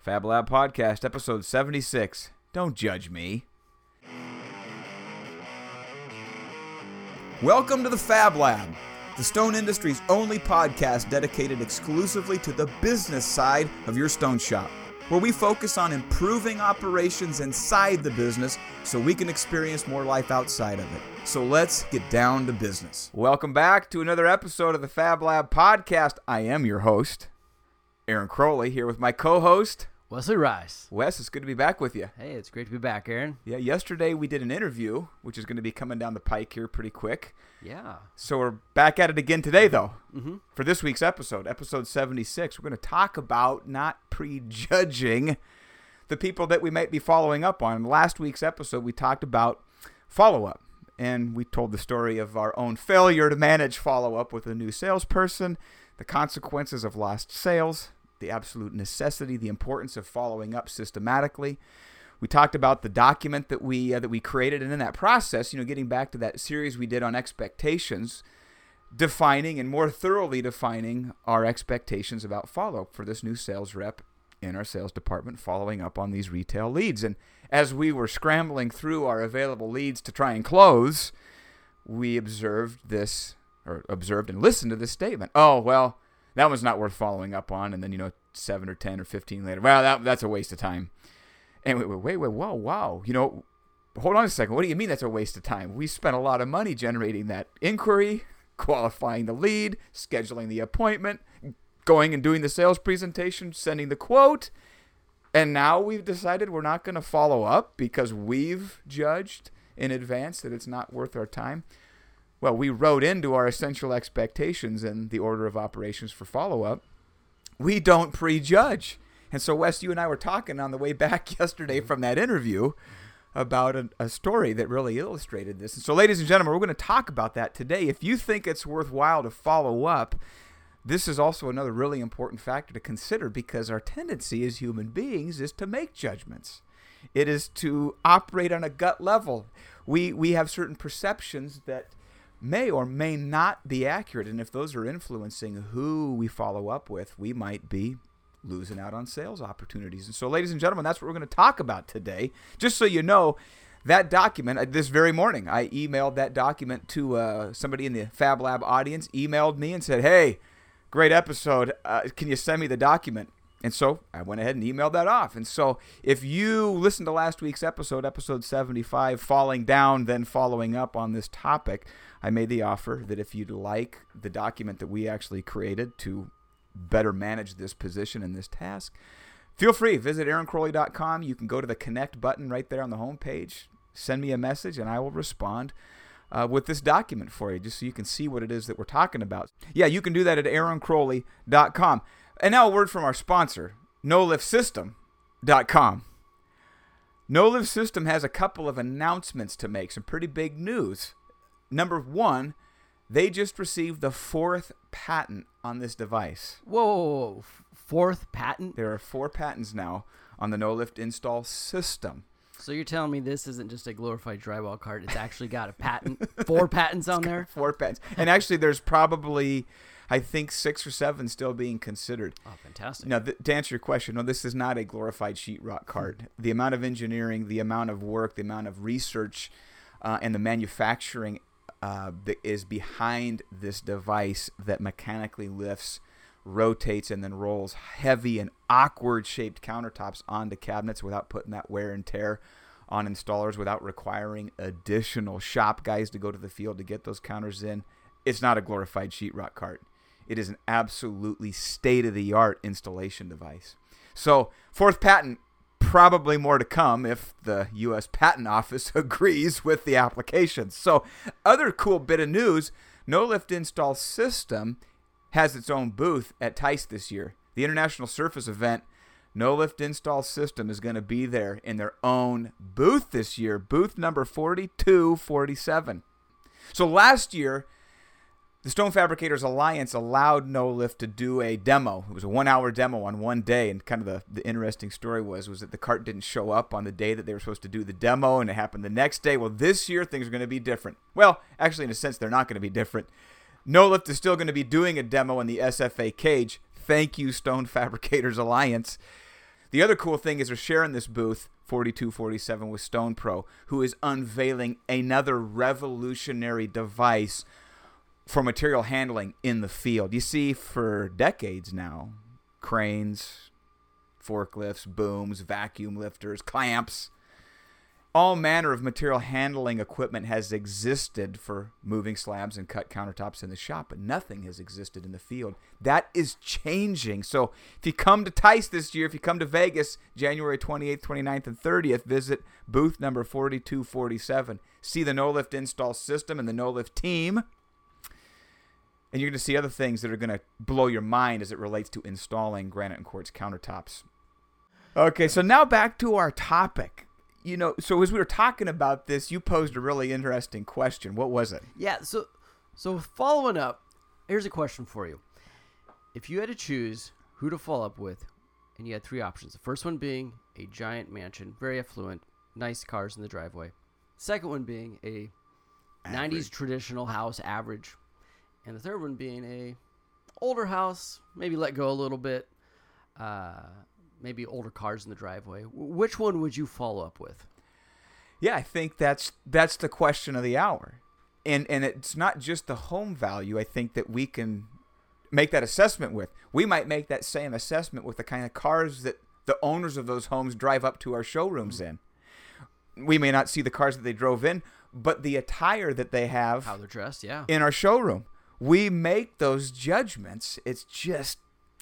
Fab Lab Podcast, episode 76. Don't judge me. Welcome to the Fab Lab, the stone industry's only podcast dedicated exclusively to the business side of your stone shop, where we focus on improving operations inside the business so we can experience more life outside of it. So let's get down to business. Welcome back to another episode of the Fab Lab Podcast. I am your host, Aaron Crowley, here with my co host, Wesley Rice. Wes. It's good to be back with you. Hey, it's great to be back, Aaron. Yeah, yesterday we did an interview, which is going to be coming down the pike here pretty quick. Yeah. So we're back at it again today, though, Mm-hmm. for this week's episode, episode 76. We're going to talk about not prejudging the people that we might be following up on. In last week's episode, we talked about follow up, and we told the story of our own failure to manage follow up with a new salesperson, the consequences of lost sales, the absolute necessity, the importance of following up systematically. We talked about the document that we uh, that we created, and in that process, you know, getting back to that series we did on expectations, defining and more thoroughly defining our expectations about follow up for this new sales rep in our sales department, following up on these retail leads. And as we were scrambling through our available leads to try and close, we observed this, or observed and listened to this statement. Oh well, that one's not worth following up on. And then you know, seven or ten or fifteen later, well, that, that's a waste of time. And wait, wait, wait, wait, whoa, wow. You know, hold on a second. What do you mean that's a waste of time? We spent a lot of money generating that inquiry, qualifying the lead, scheduling the appointment, going and doing the sales presentation, sending the quote. And now we've decided we're not going to follow up because we've judged in advance that it's not worth our time. Well, we wrote into our essential expectations and the order of operations for follow up. We don't prejudge. And so, Wes, you and I were talking on the way back yesterday from that interview about a, a story that really illustrated this. And so, ladies and gentlemen, we're going to talk about that today. If you think it's worthwhile to follow up, this is also another really important factor to consider because our tendency as human beings is to make judgments. It is to operate on a gut level. We we have certain perceptions that may or may not be accurate, and if those are influencing who we follow up with, we might be losing out on sales opportunities. And so, ladies and gentlemen, that's what we're going to talk about today. Just so you know, that document uh, this very morning, I emailed that document to uh, somebody in the Fab Lab audience. Emailed me and said, "Hey, great episode. Uh, can you send me the document?" And so I went ahead and emailed that off. And so if you listened to last week's episode, episode 75, falling down, then following up on this topic, I made the offer that if you'd like the document that we actually created to better manage this position and this task, feel free. Visit aaroncrowley.com. You can go to the connect button right there on the homepage. Send me a message and I will respond. Uh, with this document for you, just so you can see what it is that we're talking about. Yeah, you can do that at aaroncrowley.com. And now a word from our sponsor, NoLiftSystem.com. NoLift System has a couple of announcements to make, some pretty big news. Number one, they just received the fourth patent on this device. Whoa, whoa, whoa, whoa. Fourth patent? There are four patents now on the no lift install system. So you're telling me this isn't just a glorified drywall cart? It's actually got a patent? Four patents on there? Four patents. And actually, there's probably, I think, six or seven still being considered. Oh, fantastic. Now, th- to answer your question, no, this is not a glorified sheetrock cart. The amount of engineering, the amount of work, the amount of research, uh, and the manufacturing uh, that is behind this device that mechanically lifts, rotates, and then rolls heavy and awkward shaped countertops onto cabinets without putting that wear and tear on installers, without requiring additional shop guys to go to the field to get those counters in. It's not a glorified sheetrock cart. It is an absolutely state of the art installation device. So, fourth patent, probably more to come if the U.S. Patent Office agrees with the applications. So, other cool bit of news No Lift Install System has its own booth at TISE this year. The International Surface event, No Lift Install System is going to be there in their own booth this year, booth number 4247. So, last year, the Stone Fabricators Alliance allowed No Lift to do a demo. It was a one-hour demo on one day, and kind of the, the interesting story was was that the cart didn't show up on the day that they were supposed to do the demo, and it happened the next day. Well, this year things are going to be different. Well, actually, in a sense, they're not going to be different. No Lift is still going to be doing a demo in the SFA cage. Thank you, Stone Fabricators Alliance. The other cool thing is we're sharing this booth 4247 with Stone Pro, who is unveiling another revolutionary device for material handling in the field. You see, for decades now, cranes, forklifts, booms, vacuum lifters, clamps, all manner of material handling equipment has existed for moving slabs and cut countertops in the shop, but nothing has existed in the field. That is changing. So if you come to TISE this year, if you come to Vegas January 28th, 29th, and 30th, visit booth number 4247. See the no lift install system and the no lift team. And you're going to see other things that are going to blow your mind as it relates to installing granite and quartz countertops. Okay, so now back to our topic you know, so as we were talking about this, you posed a really interesting question. What was it? Yeah, so so following up, here's a question for you. If you had to choose who to follow up with, and you had three options. The first one being a giant mansion, very affluent, nice cars in the driveway. Second one being a average. 90s traditional house, average. And the third one being a older house, maybe let go a little bit, uh, maybe older cars in the driveway. Which one would you follow up with? Yeah, I think that's that's the question of the hour. And and it's not just the home value. I think that we can make that assessment with. We might make that same assessment with the kind of cars that the owners of those homes drive up to our showrooms in. We may not see the cars that they drove in, but the attire that they have how they're dressed, yeah. In our showroom. We make those judgments. It's just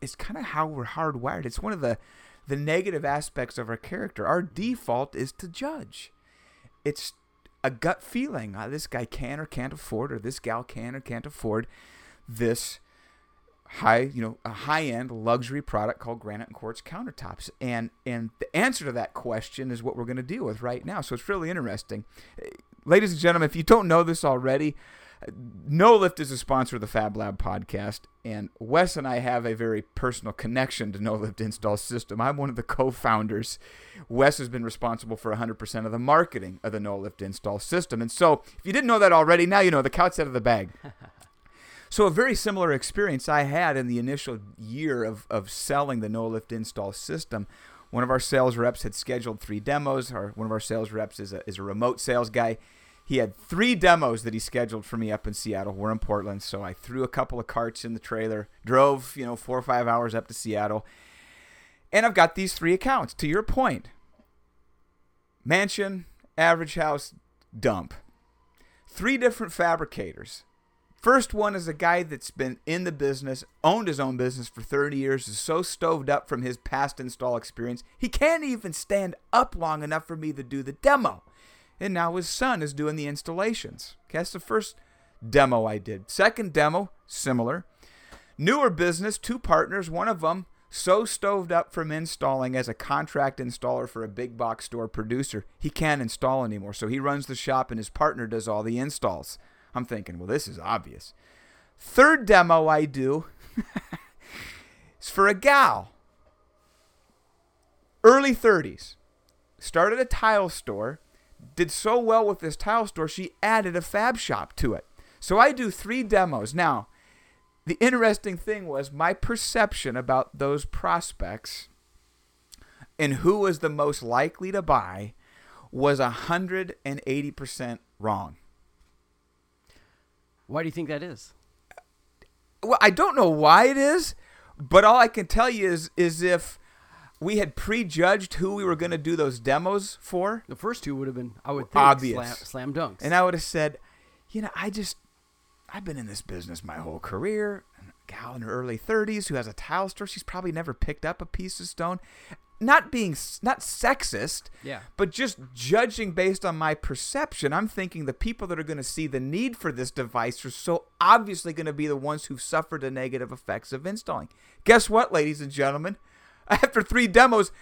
it's kind of how we're hardwired. It's one of the the negative aspects of our character. Our default is to judge. It's a gut feeling. Uh, this guy can or can't afford, or this gal can or can't afford this high, you know, a high-end luxury product called granite and quartz countertops. And and the answer to that question is what we're going to deal with right now. So it's really interesting. Ladies and gentlemen, if you don't know this already, no Lift is a sponsor of the Fab Lab podcast, and Wes and I have a very personal connection to No Lift Install System. I'm one of the co-founders. Wes has been responsible for 100% of the marketing of the No Lift Install System, and so if you didn't know that already, now you know the cat's out of the bag. so a very similar experience I had in the initial year of of selling the No Lift Install System. One of our sales reps had scheduled three demos. Our one of our sales reps is a is a remote sales guy he had three demos that he scheduled for me up in Seattle. We're in Portland, so I threw a couple of carts in the trailer, drove, you know, four or five hours up to Seattle. And I've got these three accounts. To your point, mansion, average house, dump. Three different fabricators. First one is a guy that's been in the business, owned his own business for 30 years, is so stoved up from his past install experience, he can't even stand up long enough for me to do the demo and now his son is doing the installations. Okay, that's the first demo I did. Second demo, similar. Newer business, two partners, one of them so stoved up from installing as a contract installer for a big box store producer, he can't install anymore. So he runs the shop and his partner does all the installs. I'm thinking, well, this is obvious. Third demo I do is for a gal. Early 30s. Started a tile store did so well with this tile store, she added a fab shop to it. So I do three demos. Now, the interesting thing was my perception about those prospects and who was the most likely to buy was 180% wrong. Why do you think that is? Well, I don't know why it is, but all I can tell you is is if we had prejudged who we were going to do those demos for. The first two would have been, I would think, obvious slam, slam dunks. And I would have said, you know, I just, I've been in this business my whole career. A gal in her early 30s who has a tile store, she's probably never picked up a piece of stone. Not being, not sexist, yeah, but just judging based on my perception. I'm thinking the people that are going to see the need for this device are so obviously going to be the ones who've suffered the negative effects of installing. Guess what, ladies and gentlemen? after three demos,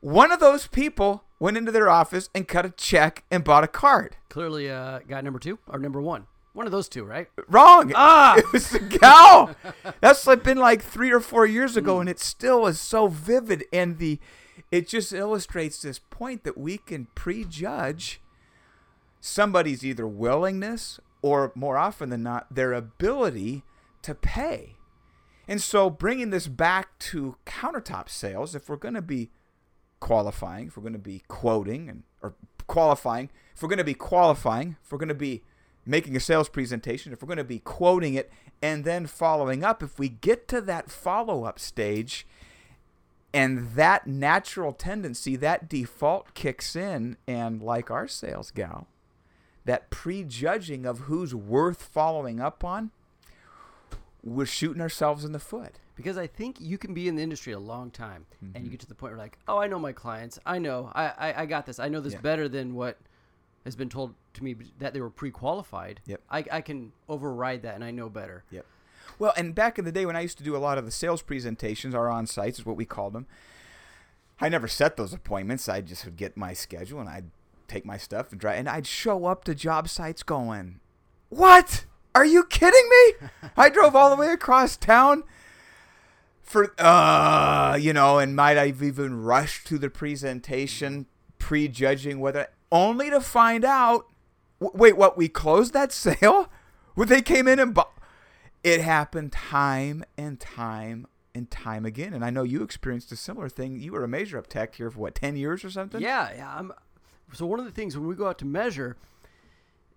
one of those people went into their office and cut a check and bought a card. Clearly, uh, guy number two or number one. One of those two, right? Wrong. Ah, it was the gal. That's like been like three or four years ago, mm. and it still is so vivid. And the, it just illustrates this point that we can prejudge somebody's either willingness or, more often than not, their ability to pay. And so, bringing this back to countertop sales, if we're going to be qualifying, if we're going to be quoting and or qualifying, if we're going to be qualifying, if we're going to be making a sales presentation, if we're going to be quoting it and then following up, if we get to that follow up stage and that natural tendency, that default kicks in, and like our sales gal, that prejudging of who's worth following up on, we're shooting ourselves in the foot. Because I think you can be in the industry a long time and Mm-hmm. you get to the point where like, oh, I know my clients. I know. I, I, I got this. I know this Yeah. better than what has been told to me that they were pre-qualified. Yep. I, I can override that and I know better. Yep. Well, and back in the day when I used to do a lot of the sales presentations, our on sites is what we called them. I never set those appointments. I just would get my schedule and I'd take my stuff and drive, and I'd show up to job sites going, "What? Are you kidding me?" I drove all the way across town for, uh, you know, and might I've even rushed to the presentation, prejudging whether, only to find out, w- wait, what? We closed that sale? When they came in and bought it happened time and time and time again. And I know you experienced a similar thing. You were a measure up tech here for what, 10 years or something? Yeah, yeah. I'm, so one of the things when we go out to measure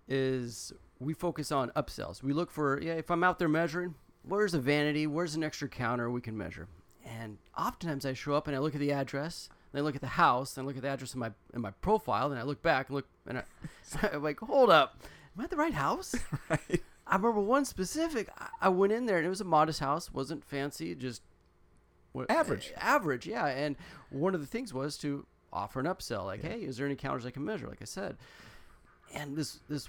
is we focus on upsells. We look for yeah. If I'm out there measuring, where's a vanity? Where's an extra counter we can measure? And oftentimes I show up and I look at the address. Then I look at the house. Then I look at the address in my in my profile. Then I look back and look and I, I'm like, hold up, am I at the right house? Right. I remember one specific. I- I went in there and it was a modest house, wasn't fancy, just what, eh, Average. Average, yeah. And one of the things was to offer an upsell, like, hey, is there any counters I can measure? Like I said, and this this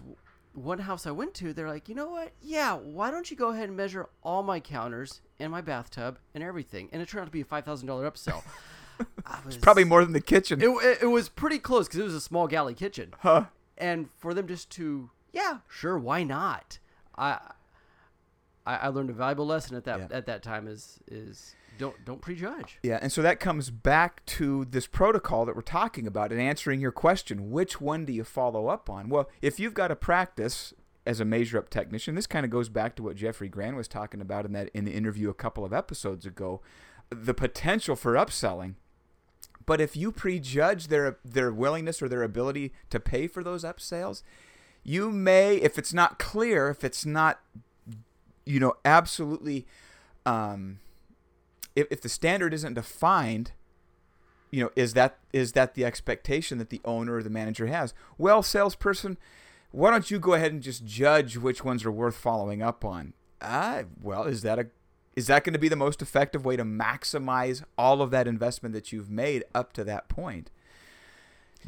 one house I went to, they're like, you know what? Yeah, why don't you go ahead and measure all my counters and my bathtub and everything? And it turned out to be a five thousand dollar upsell. Was, Probably more than the kitchen. It, it, it was pretty close because it was a small galley kitchen huh? and for them just to yeah sure why not i i, I learned a valuable lesson at that Yeah. at that time is is don't don't prejudge Yeah, and so that comes back to this protocol that we're talking about and answering your question which one do you follow up on? Well, if you've got a practice as a measure up technician, this kind of goes back to what Jeffrey Grant was talking about in that in the interview a couple of episodes ago, the potential for upselling. But if you prejudge their their willingness or their ability to pay for those upsales, you may, if it's not clear, if it's not, you know, absolutely, um, if, if the standard isn't defined, you know, is that is that the expectation that the owner or the manager has? Well, salesperson, why don't you go ahead and just judge which ones are worth following up on? Ah, well, is that a is that going to be the most effective way to maximize all of that investment that you've made up to that point?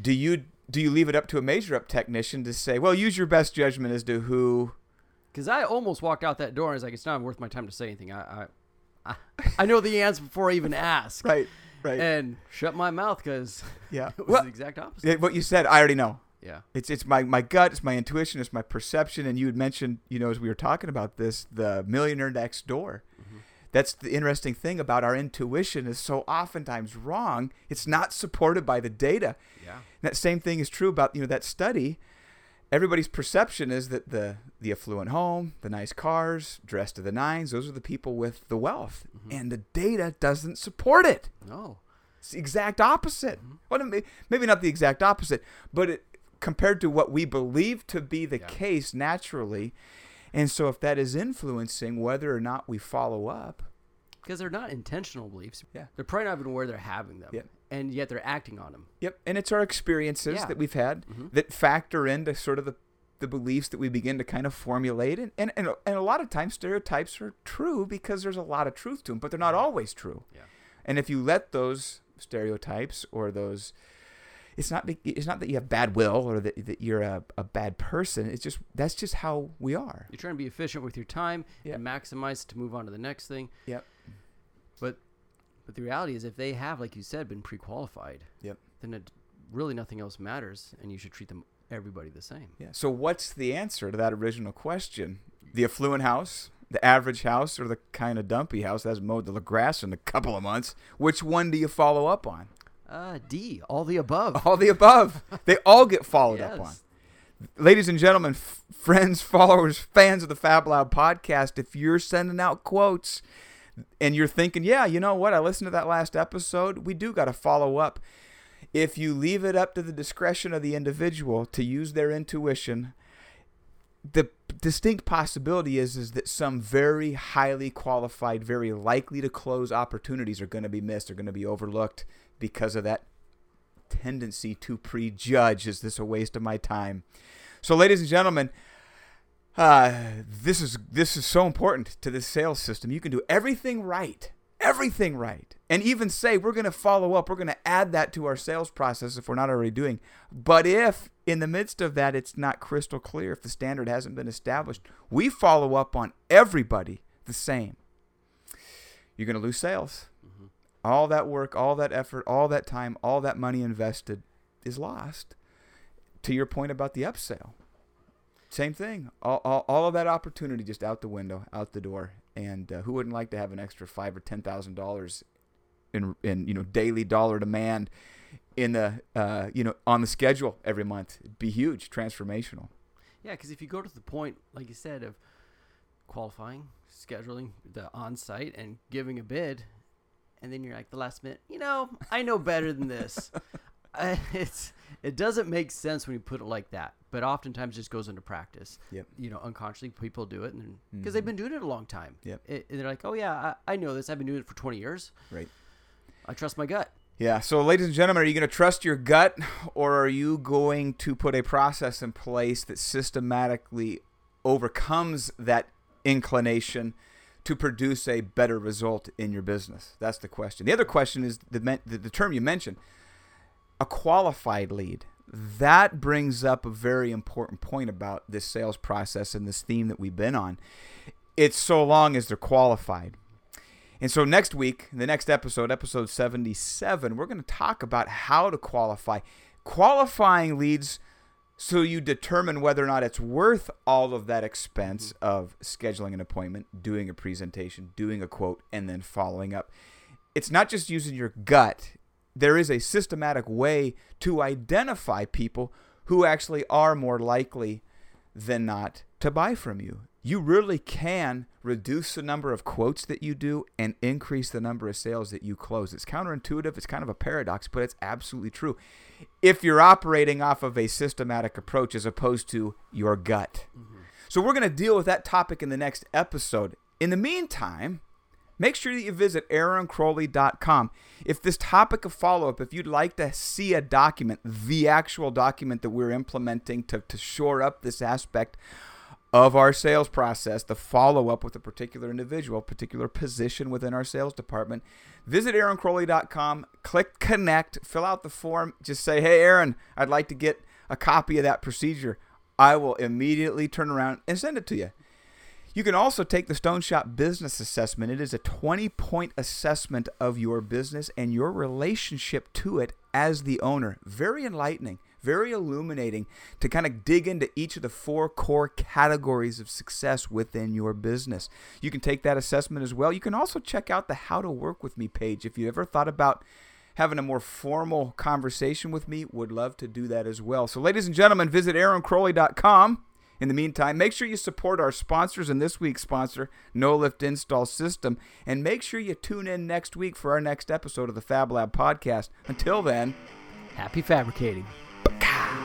Do you do you leave it up to a measure up technician to say, well, use your best judgment as to who? because i almost walked out that door and was like it's not worth my time to say anything i i i, I know the answer before i even ask Right, right, and shut my mouth because yeah. it was Well, the exact opposite yeah, what you said, I already know. yeah It's it's my, my gut, it's my intuition, it's my perception. And you had mentioned, you know, as we were talking about this, the millionaire next door. Mm-hmm. That's the interesting thing about our intuition is so oftentimes wrong. It's not supported by the data. yeah And that same thing is true about you know that study. Everybody's perception is that the the affluent home, the nice cars, dressed to the nines, those are the people with the wealth, mm-hmm. and the data doesn't support it. no It's the exact opposite. Mm-hmm. Well, it may- maybe not the exact opposite, but it, compared to what we believe to be the Yeah. case naturally, and so if that is influencing whether or not we follow up, because they're not intentional beliefs Yeah. they're probably not even aware they're having them Yep. And yet they're acting on them Yep, and it's our experiences Yeah. that we've had Mhm. that factor into sort of the, the beliefs that we begin to kind of formulate, and, and and and a lot of times stereotypes are true because there's a lot of truth to them, but they're not always true. Yeah. And if you let those stereotypes or those, it's not it's not that you have bad will or that, that you're a, a bad person. It's just that's just how we are. You're trying to be efficient with your time Yeah. and maximize to move on to the next thing. Yep. But the reality is, if they have, like you said, been pre-qualified, Yep. then it, really nothing else matters, and you should treat them everybody the same. Yeah. So what's the answer to that original question? The affluent house, the average house, or the kind of dumpy house that's mowed the grass in a couple of months? Which one do you follow up on? Uh, D, all the above. All the above. They all get followed up on. Ladies and gentlemen, f- friends, followers, fans of the Fab Lab podcast, if you're sending out quotes and you're thinking, yeah, you know what? I listened to that last episode. We do got to follow up. If you leave it up to the discretion of the individual to use their intuition, the distinct possibility is is that some very highly qualified, very likely to close opportunities are going to be missed, are going to be overlooked because of that tendency to prejudge. Is this a waste of my time? So, ladies and gentlemen, uh, this is this is so important to this sales system. You can do everything right, everything right, and even say we're going to follow up. We're going to add that to our sales process if we're not already doing. But if in the midst of that it's not crystal clear, if the standard hasn't been established, we follow up on everybody the same. You're going to lose sales. Mm-hmm. All that work, all that effort, all that time, all that money invested is lost. To your point about the upsell same thing. All, all, all of that opportunity just out the window, out the door. And uh, who wouldn't like to have an extra five or ten thousand dollars in in you know daily dollar demand in the uh, you know on the schedule every month? It'd be huge, transformational. Yeah, because if you go to the point, like you said, of qualifying, scheduling the on-site, and giving a bid, and then you're like the last minute, you know, I know better than this. it's it doesn't make sense when you put it like that, but oftentimes just goes into practice. Yep. You know, unconsciously people do it, and because Mhm. they've been doing it a long time. Yep. It, they're like, oh yeah, I, I know this. I've been doing it for 20 years. Right. I trust my gut. Yeah. So, ladies and gentlemen, are you going to trust your gut, or are you going to put a process in place that systematically overcomes that inclination to produce a better result in your business? That's the question. The other question is the the, the term you mentioned, a qualified lead. That brings up a very important point about this sales process and this theme that we've been on. It's so long as they're qualified. And so next week, the next episode, episode 77, we're going to talk about how to qualify. Qualifying leads so you determine whether or not it's worth all of that expense mm-hmm. of scheduling an appointment, doing a presentation, doing a quote, and then following up. It's not just using your gut. There is a systematic way to identify people who actually are more likely than not to buy from you. You really can reduce the number of quotes that you do and increase the number of sales that you close. It's counterintuitive, it's kind of a paradox, but it's absolutely true. If you're operating off of a systematic approach as opposed to your gut. Mm-hmm. So, we're going to deal with that topic in the next episode. In the meantime, make sure that you visit aaroncrowley.com. If this topic of follow up, if you'd like to see a document, the actual document that we're implementing to, to shore up this aspect of our sales process, the follow up with a particular individual, particular position within our sales department, visit aaroncrowley.com, click connect, fill out the form, just say, hey, Aaron, I'd like to get a copy of that procedure. I will immediately turn around and send it to you. You can also take the Stone Shop Business Assessment. It is a 20 point assessment of your business and your relationship to it as the owner. Very enlightening, very illuminating to kind of dig into each of the four core categories of success within your business. You can take that assessment as well. You can also check out the How to Work with Me page. If you ever thought about having a more formal conversation with me, would love to do that as well. So, ladies and gentlemen, visit aaroncrowley.com. In the meantime, make sure you support our sponsors and this week's sponsor, No Lift Install System, and make sure you tune in next week for our next episode of the Fab Lab podcast. Until then, Happy fabricating. Baka.